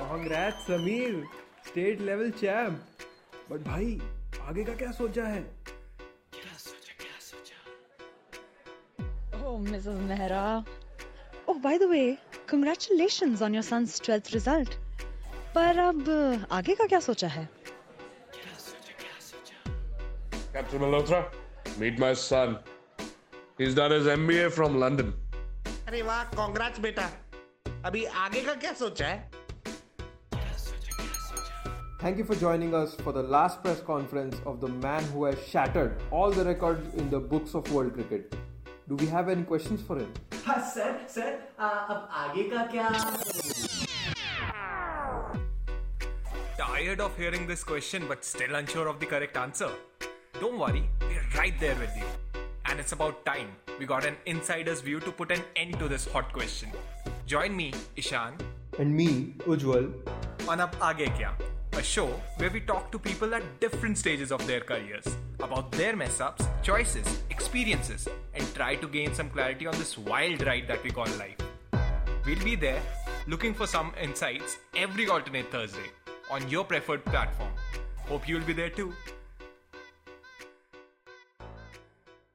Congrat Sameer state level champ but भाई आगे का क्या सोचा है? क्या सोचा क्या सोचा? ओह Mrs Mehra oh by the way congratulations on your son's 12th result पर अब आगे का क्या सोचा है? क्या सोचा क्या सोचा? Captain Malhotra meet my son he is done his MBA from London अरे वाह कांग्रेट्स बेटा। अभी आगे का क्या सोचा है? Thank you for joining us for the last press conference of the man who has shattered all the records in the books of world cricket. Do we have any questions for him? हाँ sir sir आ, अब आगे का क्या Tired of hearing this question but still unsure of the correct answer? Don't worry, we're right there with you. And it's about time we got an insider's view to put an end to this hot question. Join me, Ishan, And me, Ujwal. on Ab Aage Kya, a show where we talk to people at different stages of their careers about their mess ups, choices, experiences, and try to gain some clarity on this wild ride that we call life. We'll be there looking for some insights every alternate Thursday on your preferred platform. Hope you'll be there too.